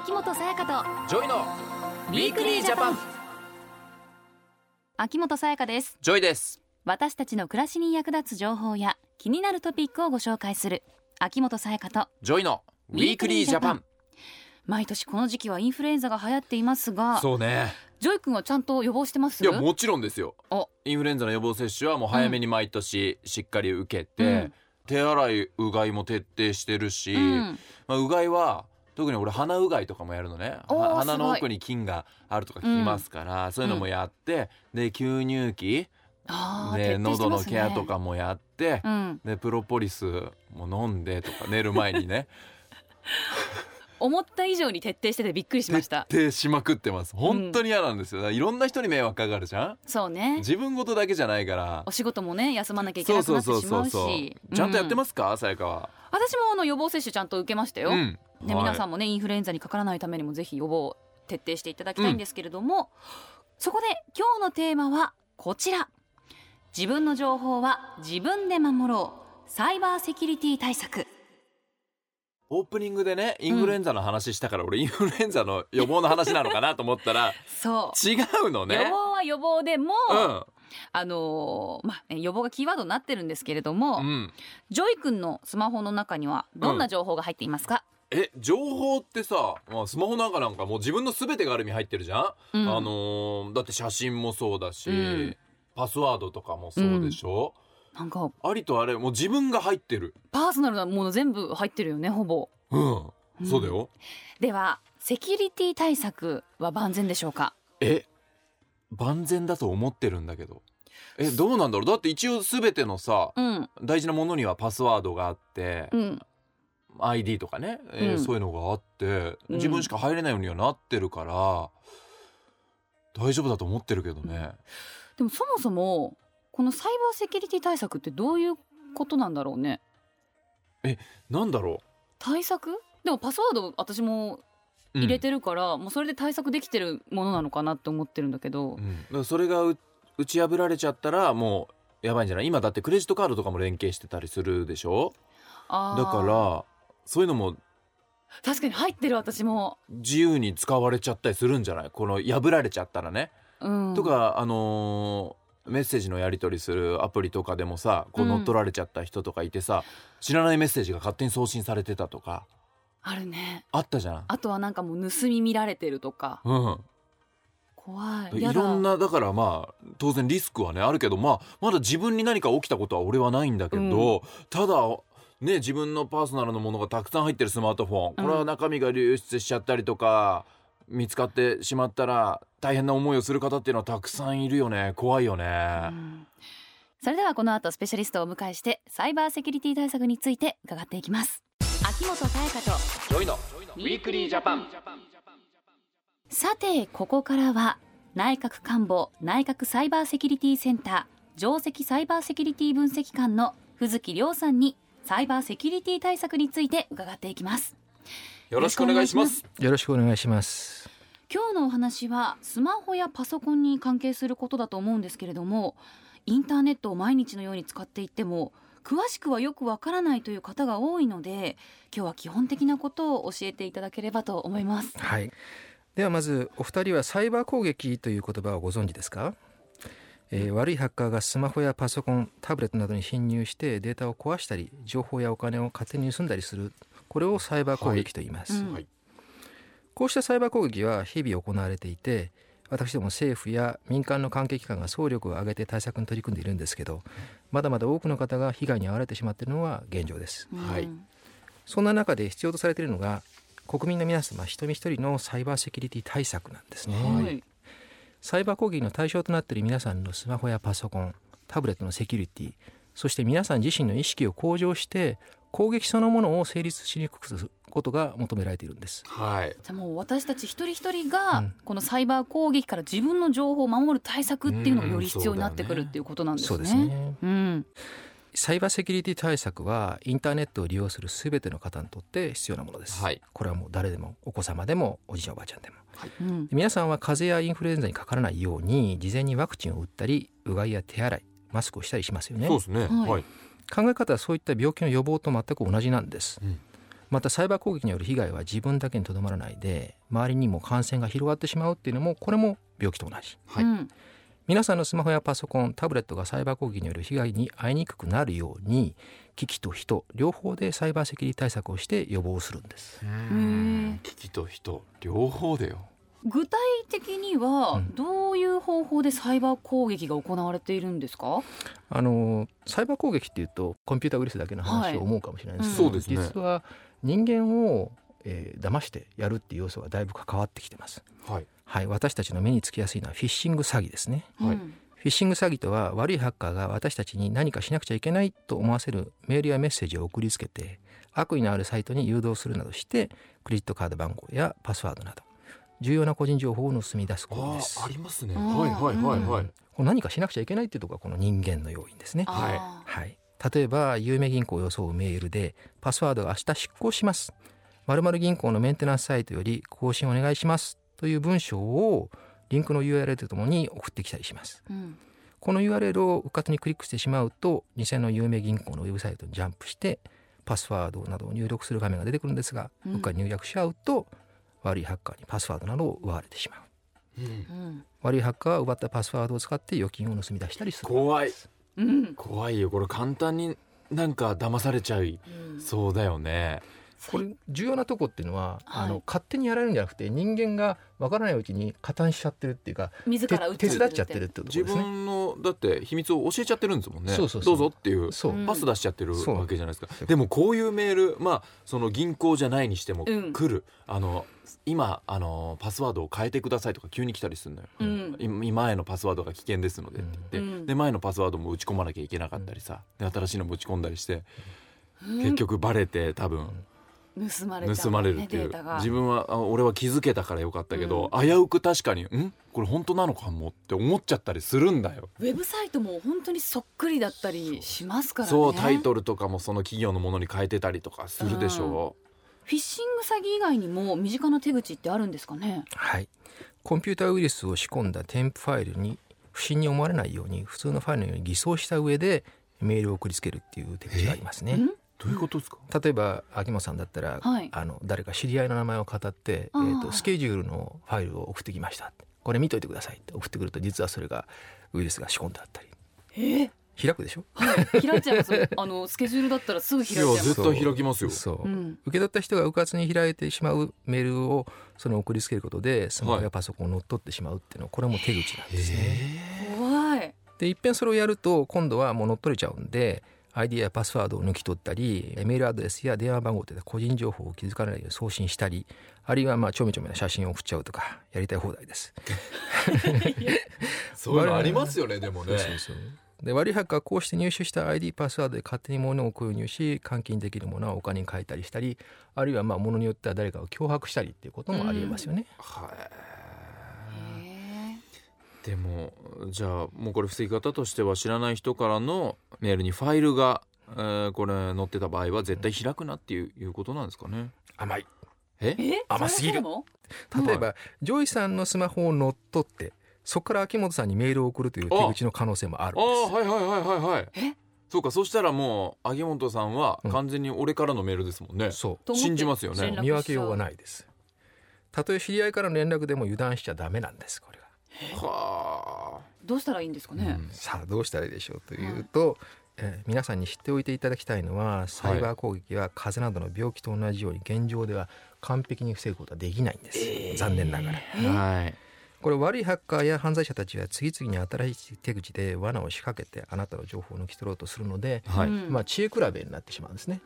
秋元才加と JOYの Weekly Japan。秋元才加です。 JOYです。私たちの暮らしに役立つ情報や気になるトピックをご紹介する。秋元才加と JOYの Weekly Japan。毎年この時期はインフルエンザが流行っていますがそうね。 JOY君はちゃんと予防してます？いやもちろんですよ。お。インフルエンザの予防接種はもう早めに毎年しっかり受けて、うん。手洗いうがいも徹底してるし、うん。まあ、うがいは特に俺鼻うがいとかもやるのね。鼻の奥に菌があるとか聞きますから、そういうのもやって、で吸入器でね。喉のケアとかもやって、うん。でプロポリスも飲んでとか寝る前にね。思った以上に徹底しててびっくりしました。徹底しまくってます。本当に嫌なんですよ、いろんな人に迷惑かかるじゃん？そうね。自分事だけじゃないから。お仕事もね休まなきゃいけなくなってしまうし。ちゃんとやってす、ますか？さやかは。私もあの予防接種ちゃんと受けましたよ、うんね、はい。皆さんもねインフルエンザにかからないためにもぜひ予防徹底していただきたいんですけれども、そこで今日のテーマはこちら。自分の情報は自分で守ろう。サイバーセキュリティ対策。オープニングでねインフルエンザの話したから、俺インフルエンザの予防の話なのかなと思ったらそう、違うのね。予防は予防でも、うん。あのーまあえ予防がキーワードになってるんですけれども、うん。 JOY君のスマホの中にはどんな情報が入っていますか、え情報ってさ、まあ、スマホなんかなんかもう自分の全てがある意味入ってるじゃん、うん。あのーだって写真もそうだし、うん。パスワードとかもそうでしょ、なんかありとあれもう自分が入ってる。パーソナルなもの全部入ってるよねほぼ。うん、うん。そうだよ。ではセキュリティ対策は万全でしょうか？え？万全だと思ってるんだけど。えどうなんだろう？だって一応全てのさうん。大事なものにはパスワードがあって、うん ID とかね、えーうん。そういうのがあってうん。自分しか入れないようにはなってるから、大丈夫だと思ってるけどね。でもそもそもこのサイバーセキュリティ対策ってどういうことなんだろうね？なんだろ対策？でもパスワード私もう、うん入れてるから、もうそれで対策できてるものなのかなって思ってるんだけど、うん。だからそれがう打ち破られちゃったらもうやばいんじゃない？今だってクレジットカードとかも連携してたりするでしょ？あー。だからそういうのも確かに入ってる私も、自由に使われちゃったりするんじゃない？この破られちゃったらね、うん、とかあのーメッセージのやり取りするアプリとかでもさこううん乗っ取られちゃった人とかいてさ、知らないメッセージが勝手に送信されてたとか。あるね。あったじゃん。あとはなんかもう盗み見られてるとか。うん、怖い。いろんなだからまあ当然リスクはねあるけどまあまだ自分に何か起きたことは俺はないんだけど、ただね自分のパーソナルのものがたくさん入ってるスマートフォン。これは中身が流出しちゃったりとか見つかってしまったら大変な思いをする方っていうのはたくさんいるよね。怖いよね。うん。それではこの後スペシャリストをお迎えしてサイバーセキュリティ対策について伺っていきます。秋元才加と JOYのウィークリージャパン。さてここからは内閣官房内閣サイバーセキュリティセンター上席サイバーセキュリティ分析官の藤木亮さんにサイバーセキュリティ対策について伺っていきますよろしくお願いします。よろしくお願いします。今日のお話はスマホやパソコンに関係することだと思うんですけれどもインターネットを毎日のように使っていても詳しくはよくわからないという方が多いので今日は基本的なことを教えていただければと思いますはい。ではまずお二人はサイバー攻撃という言葉をご存知ですか、えー悪いハッカーがスマホやパソコン、タブレットなどに侵入してデータを壊したり情報やお金を勝手に盗んだりするこれをサイバー攻撃と言います、うん。はい。こうしたサイバー攻撃は日々行われていて私ども政府や民間の関係機関が総力を挙げて対策に取り組んでいるんですけどまだまだ多くの方が被害に遭われてしまっているのが現状です。はい。うんそんな中で必要とされているのが国民の皆様一人一人のサイバーセキュリティ対策なんですね、はいサイバー攻撃の対象となっている皆さんのスマホやパソコンタブレットのセキュリティそして皆さん自身の意識を向上して攻撃そのものを成立しにくくすることが求められているんです。はい。じゃあもう私たち一人一人がうん。このサイバー攻撃から自分の情報を守る対策っていうのがより必要になってくるうんっていうことなんですね。そうですね。うん、サイバーセキュリティ対策はインターネットを利用するすべての方にとって必要なものです、はい。これはもう誰でもお子様でもおじいちゃんおばあちゃんでも。うん、皆さんは風邪やインフルエンザにかからないように事前にワクチンを打ったりうがいや手洗いマスクをしたりしますよね。そうですね。はい。はい。考え方はそういった病気の予防と全く同じなんです、うん。またサイバー攻撃による被害は自分だけにとどまらないで周りにも感染が広がってしまうっていうのもこれも病気と同じ。はい。うん皆さんのスマホやパソコンタブレットがサイバー攻撃による被害に遭いにくくなるように機器と人両方でサイバーセキュリティ対策をして予防するんです。うん。機器と人両方でよ。具体的にはうん。どういう方法でサイバー攻撃が行われているんですか、あのサイバー攻撃っていうとコンピューターウイルスだけの話を思うかもしれないですけど、はいうん。そうですね。実は人間を、えー騙してやるっていう要素がだいぶ関わってきてます。はいはい私たちの目につきやすいのはフィッシング詐欺ですね。はい。うん。フィッシング詐欺とは悪いハッカーが私たちに何かしなくちゃいけないと思わせるメールやメッセージを送りつけて悪意のあるサイトに誘導するなどしてクレジットカード番号やパスワードなど重要な個人情報を盗み出す行為あです。ーありますね。はいはいはいはい。これ何かしなくちゃいけないっていうところがこの人間の要因ですね。あー。はい、例えば有名銀行を装うメールでパスワードが明日執行します。〇〇銀行のメンテナンスサイトより更新お願いしますという文章をリンクの URL とともに送ってきたりします。うん。この URL をうかつにクリックしてしまうと偽の有名銀行のウェブサイトにジャンプしてパスワードなどを入力する画面が出てくるんですが、うん。うっかり入力しちゃうと悪いハッカーにパスワードなどを奪われてしまう。うん。うん悪いハッカーは奪ったパスワードを使って預金を盗み出したりする。怖い。うん。怖いよ。これ簡単になんか騙されちゃいうん。そうだよねこれ重要なとこっていうのは、はい。あの勝手にやられるんじゃなくて人間がわからないうちに加担しちゃってるっていうかて自ら打手伝っちゃってるってこと自ですね。分のだって秘密を教えちゃってるんですもんね。そうそうそう。どうぞっていうパス出しちゃってるわけじゃないですか。でもこういうメールまあその銀行じゃないにしてもうん。来る、あの今あのパスワードを変えてくださいとか急に来たりするのよ、うん。今前のパスワードが危険ですのでって言って、うん。で前のパスワードも打ち込まなきゃいけなかったりさ。で新しいのも打ち込んだりして、うん。結局バレて多分盗まれちゃう盗まれるっていう。自分はあ俺は気づけたからよかったけど、危うく確かにん？これ本当なのかもって思っちゃったりするんだよ。ウェブサイトも本当にそっくりだったりしますからね。そうタイトルとかもその企業のものに変えてたりとかするでしょフィッシング詐欺以外にも身近な手口ってあるんですかね？はい、コンピューターウイルスを仕込んだ添付ファイルに不審に思われないように普通のファイルのように偽装した上でメールを送りつけるっていう手口がありますね。んどういうことですか？例えば秋元さんだったら、はい。あの誰か知り合いの名前を語って、えあー。ー、とスケジュールのファイルを送ってきました。これ見といてくださいって送ってくると実はそれがウイルスが仕込んであったり。え？開くでしょ？はい。開いちゃいます。あのスケジュールだったらすぐ開いちゃいます。いや絶対開きますよ。そう、うん。受け取った人がうかつに開いてしまうメールをその送りつけることでスマホやパソコンを乗っ取ってしまうっていうのはこれも手口なんですね。怖い。でいっぺんそれをやると今度はもう乗っ取れちゃうんで ID やパスワードを抜き取ったりメールアドレスや電話番号といった個人情報を気づかないように送信したりあるいはまあちょめちょめな写真を送っちゃうとかやりたい放題です。そういうのありますよねでもねそうそうで悪いハッカーはこうして入手した ID パスワードで勝手に物を購入し換金できるものはお金に変えたりしたりあるいはまあ物によっては誰かを脅迫したりっていうこともありえますよね。はいへでもじゃあもうこれ防ぎ方としては知らない人からのメールにファイルが、えーこれ載ってた場合は絶対開くなっていういうことなんですかね。甘い。え？ーえ？甘すぎる。例えば、 JOYさんのスマホを乗っ取ってそこから秋元さんにメールを送るという手口の可能性もあるんあです。あはいはいはいはいはい。え？そうかそしたらもう秋元さんはうん。完全に俺からのメールですもんね、そと思って信じますよね。見分けようがないです。たとえ知り合いからの連絡でも油断しちゃダメなんですこれは。はあ、どうしたらいいんですかね、うん。さあどうしたらいいでしょうというと、えー皆さんに知っておいていただきたいのはサイバー攻撃は風邪などの病気と同じように現状では完璧に防ぐことはできないんです、残念ながら。はい。これ悪いハッカーや犯罪者たちは次々に新しい手口で罠を仕掛けてあなたの情報を抜き取ろうとするので、はい、うんまあ、知恵比べになってしまうんですね。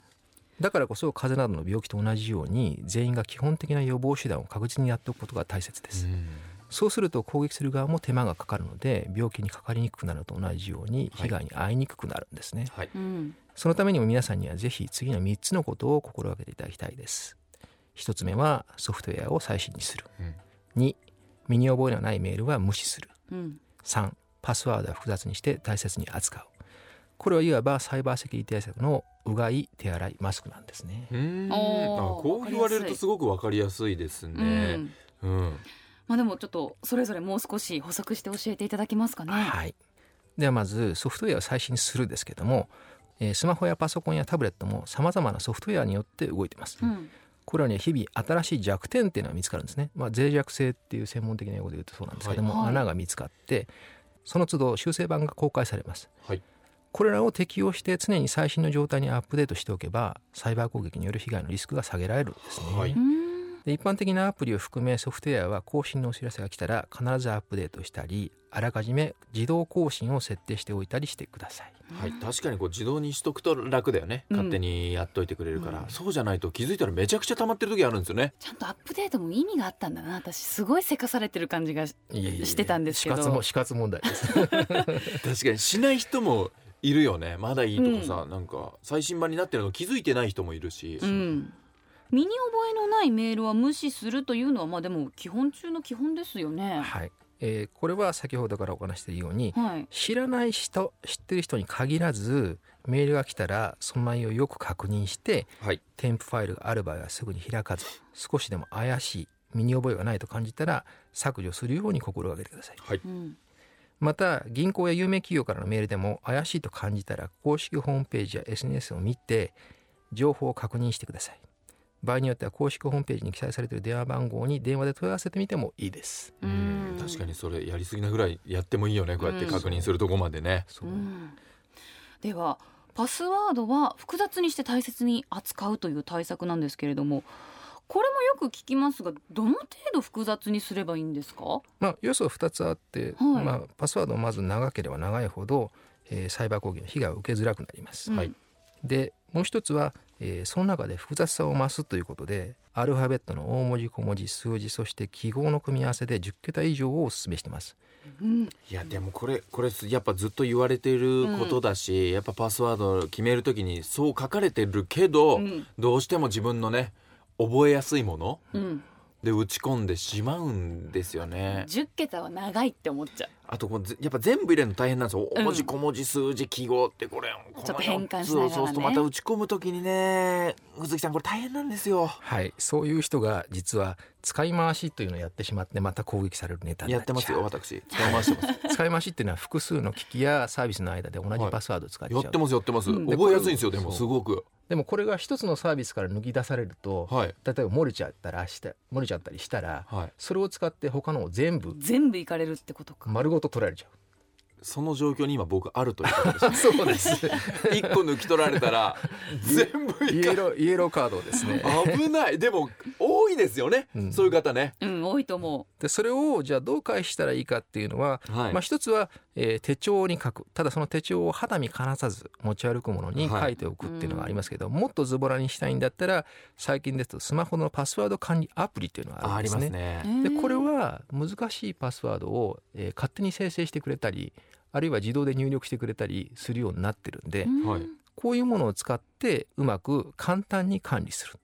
だからこそ風邪などの病気と同じように全員が基本的な予防手段を確実にやっておくことが大切です。うんそうすると攻撃する側も手間がかかるので病気にかかりにくくなるのと同じように被害に遭いにくくなるんですね。はいうんそのためにも皆さんにはぜひ次の3つのことを心がけていただきたいです。1つ目はソフトウェアを最新にする。うん2身に覚えのないメールは無視する。うん3パスワードは複雑にして大切に扱う。これはいわばサイバーセキュリティ対策のうがい手洗いマスクなんですね。うんあこう言われるとすごくわかりやすいですねうんうん、まあでもちょっとそれぞれもう少し補足して教えていただけますかね。はい。ではまずソフトウェアを最新にするですけどもえースマホやパソコンやタブレットもさまざまなソフトウェアによって動いてます、うん。これはね日々新しい弱点っていうのが見つかるんですね、まあ、脆弱性っていう専門的な用語で言うとそうなんですけども、はい。穴が見つかってその都度修正版が公開されます。はい。これらを適用して常に最新の状態にアップデートしておけばサイバー攻撃による被害のリスクが下げられるんですね、はい。うんで一般的なアプリを含めソフトウェアは更新のお知らせが来たら必ずアップデートしたりあらかじめ自動更新を設定しておいたりしてください。はい、確かにこう自動にしとくと楽だよね。うん。勝手にやっといてくれるから、うん。そうじゃないと気づいたらめちゃくちゃ溜まってる時あるんですよね。ちゃんとアップデートも意味があったんだな。私すごいせかされてる感じがしいえいえいえしてたんですけど。死活も死活問題です。確かにしない人もいるよね。まだいいとかさ、なんか最新版になってるの気づいてない人もいるし、うん身に覚えのないメールは無視するというのはまあでも基本中の基本ですよね。はい、えーこれは先ほどからお話しているようにはい。知らない人知ってる人に限らずメールが来たらその内容をよく確認してはい。添付ファイルがある場合はすぐに開かず少しでも怪しい身に覚えがないと感じたら削除するように心がけてください。はい。うん。また銀行や有名企業からのメールでも怪しいと感じたら公式ホームページや SNS を見て情報を確認してください場合によっては公式ホームページに記載されている電話番号に電話で問い合わせてみてもいいです。うん。確かにそれやりすぎなぐらいやってもいいよねこうやって確認するとこまでね、ではパスワードは複雑にして大切に扱うという対策なんですけれどもこれもよく聞きますがどの程度複雑にすればいいんですか？まあ要素は2つあって、はい。まあ、パスワードをまず長ければ長いほど、えーサイバー攻撃の被害を受けづらくなります、うん。はい。でもう一つは、えーその中で複雑さを増すということでアルファベットの大文字小文字数字そして記号の組み合わせで10桁以上をお勧めしてます。うん。いやでもこれこれやっぱずっと言われてることだし、やっぱパスワードを決めるときにそう書かれてるけど、うん。どうしても自分のね覚えやすいものうんで打ち込んでしまうんですよね。10桁は長いって思っちゃうあとこうぜやっぱ全部入れるの大変なんですよ。う文字小文字数字記号ってこれちょっと変換しながらねそうするとまた打ち込むときにね鈴木さんこれ大変なんですよ。はいそういう人が実は使い回しというのをやってしまってまた攻撃されるネタになっちゃうやってますよ私使い回してます。使い回しっていうのは複数の機器やサービスの間で同じパスワードを使っちゃう、やってますやってます。うん覚えやすいんですよでもすごく。でもこれが一つのサービスから抜き出されると、はい。例えば漏れちゃったらして漏れちゃったりしたらはい。それを使って他のを全部全部いかれるってことか。丸ごと取られちゃその状況に今僕あるということです。う そうです。一個抜き取られたら 全部イいかエローイエローカードですね。危ない。でも多いですよね、うん。そういう方ね。うん多いと思でそれをじゃあどう回避したらいいかっていうのは、はい。まあ一つは、えー手帳に書く。ただその手帳を肌身離さず持ち歩くものに書いておくっていうのがありますけど、もっとズボラにしたいんだったら最近ですとスマホのパスワード管理アプリっていうのがあるんですね。ますね。うでこれは難しいパスワードを、えー勝手に生成してくれたりあるいは自動で入力してくれたりするようになってるんで、うん。はい。こういうものを使ってうまく簡単に管理する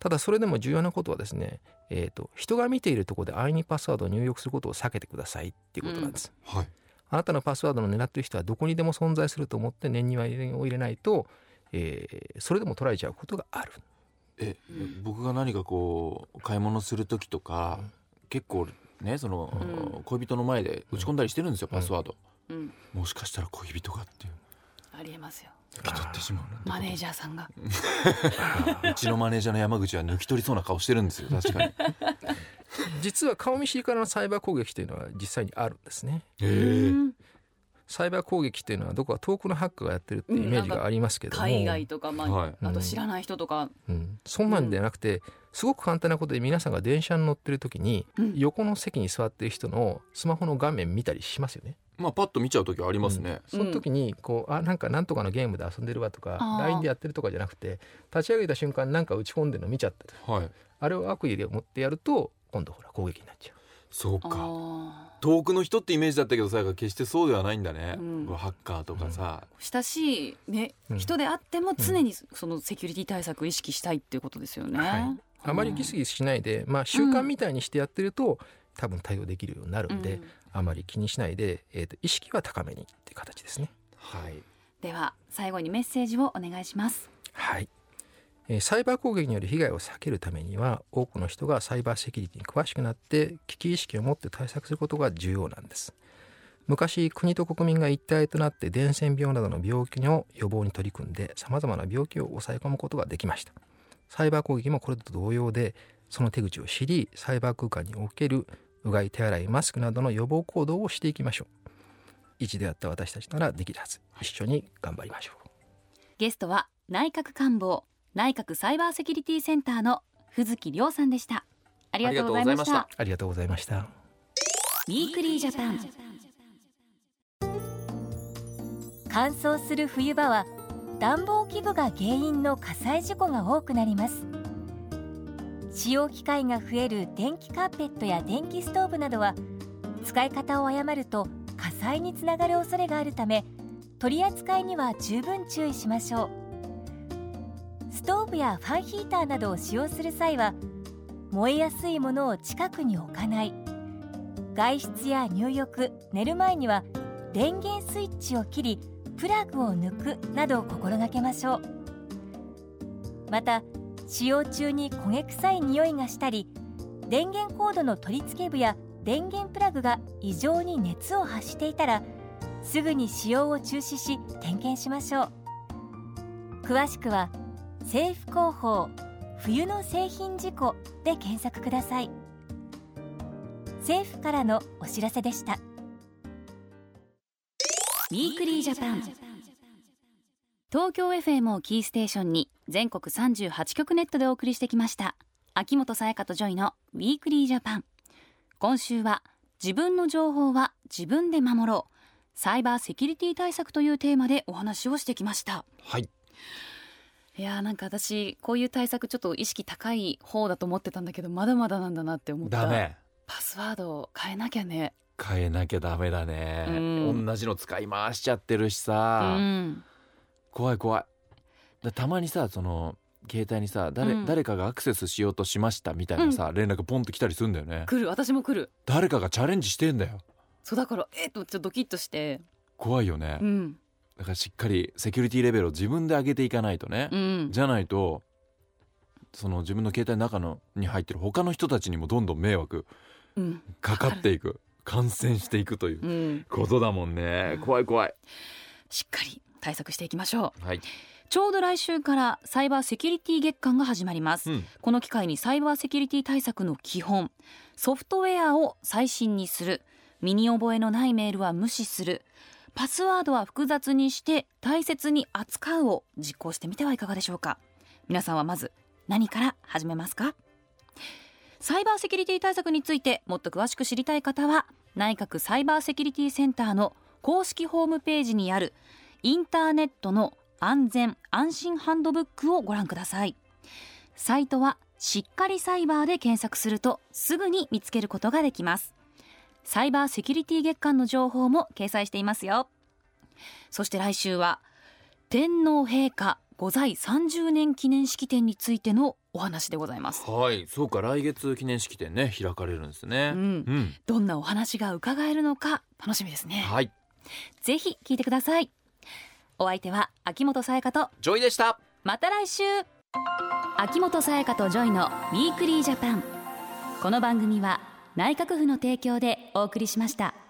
ただそれでも重要なことはですね、えー、と人が見ているところで安易にパスワードを入力することを避けてくださいっていうことなんです、はい。あなたのパスワードの狙っている人はどこにでも存在すると思って念には入れを入れないと、えーそれでも取られちゃうことがある。え僕が何かこう買い物する時とか、結構ねその、うん。恋人の前で打ち込んだりしてるんですよ、パスワード、うん。もしかしたら恋人がっていう。ありえますよ抜き取ってしまうマネージャーさんが。うちのマネージャーの山口は抜き取りそうな顔してるんですよ 確かに。実は顔見知りからのサイバー攻撃というのは実際にあるんですね。へうんサイバー攻撃っていうのはどこか遠くのハッカーがやってるっていうイメージがありますけども、海外とか、まあはい。あと知らない人とか、うん、そんなんじゃなくて、すごく簡単なことで皆さんが電車に乗ってる時に、うん。横の席に座ってる人のスマホの画面見たりしますよね。まあパッと見ちゃう時はありますね、その時にこうあなんかなんとかのゲームで遊んでるわとか LINE でやってるとかじゃなくて立ち上げた瞬間なんか打ち込んでるの見ちゃったと。はい。あれを悪意で持ってやると今度ほら攻撃になっちゃう。あそうか。ー。遠くの人ってイメージだったけどさ決してそうではないんだね、うん。ハッカーとかさ、親しい、ねうん。人であっても常にそのセキュリティ対策を意識したいっていうことですよね。はい。あまりギスギスしないで、まあ、習慣みたいにしてやってると、多分対応できるようになるんで、うん。あまり気にしないで、えー、と意識は高めにっていう形ですね。はい。では最後にメッセージをお願いします。はい、えーサイバー攻撃による被害を避けるためには多くの人がサイバーセキュリティに詳しくなって危機意識を持って対策することが重要なんです。昔国と国民が一体となって伝染病などの病気の予防に取り組んでさまざまな病気を抑え込むことができました。サイバー攻撃もこれと同様でその手口を知りサイバー空間におけるうがい手洗いマスクなどの予防行動をしていきましょう。一であった私たちならできるはず。一緒に頑張りましょう。ゲストは内閣官房内閣サイバーセキュリティセンターの藤木亮さんでした。ありがとうございました。ありがとうございました。 Weekly Japan 乾燥する冬場は暖房器具が原因の火災事故が多くなります。使用機会が増える電気カーペットや電気ストーブなどは使い方を誤ると火災につながる恐れがあるため取り扱いには十分注意しましょうストーブやファンヒーターなどを使用する際は燃えやすいものを近くに置かない。外出や入浴寝る前には電源スイッチを切りプラグを抜くなどを心がけましょう。また使用中に焦げ臭い匂いがしたり電源コードの取り付け部や電源プラグが異常に熱を発していたらすぐに使用を中止し点検しましょう。詳しくは政府広報冬の製品事故で検索ください。政府からのお知らせでした。 Weekly Japan。東京 FM をキーステーションに全国38局ネットでお送りしてきました。秋元才加と JOYの Weekly Japan。今週は自分の情報は自分で守ろう。サイバーセキュリティ対策というテーマでお話をしてきました。はいいやーなんか私こういう対策ちょっと意識高い方だと思ってたんだけどまだまだなんだなって思った。ダメ。パスワードを変えなきゃね。変えなきゃダメだね、うん。同じの使い回しちゃってるしうさ、ん。怖い怖い。だたまにさその携帯にさ誰,、うん。誰かがアクセスしようとしましたみたいなさ、連絡ポンと来たりするんだよね。来る。私も来る。誰かがチャレンジしてんだよ。そうだからえっとちょっとドキッとして。怖いよね、うんだからしっかりセキュリティレベルを自分で上げていかないとね、うん。じゃないとその自分の携帯の中のに入ってる他の人たちにもどんどん迷惑うん。かかっていく。感染していくといううん。ことだもんね。怖い怖い。しっかり対策していきましょう。はい、ちょうど来週からサイバーセキュリティ月間が始まります、うん、この機会にサイバーセキュリティ対策の基本。ソフトウェアを最新にする。身に覚えのないメールは無視するパスワードは複雑にして大切に扱うを実行してみてはいかがでしょうか。皆さんはまず何から始めますか？サイバーセキュリティ対策についてもっと詳しく知りたい方は内閣サイバーセキュリティセンターの公式ホームページにあるインターネットの安全安心ハンドブックをご覧ください。サイトはしっかりサイバーで検索するとすぐに見つけることができます。サイバーセキュリティ月間の情報も掲載していますよ。そして来週は天皇陛下御在30年記念式典についてのお話でございます。はいそうか来月記念式典ね開かれるんですね。うん。うん、どんなお話が伺えるのか楽しみですね。はい。ぜひ聞いてください。お相手は秋元才加と JOYでした。また来週。秋元才加と JOYのウィークリージャパンこの番組は内閣府の提供でお送りしました。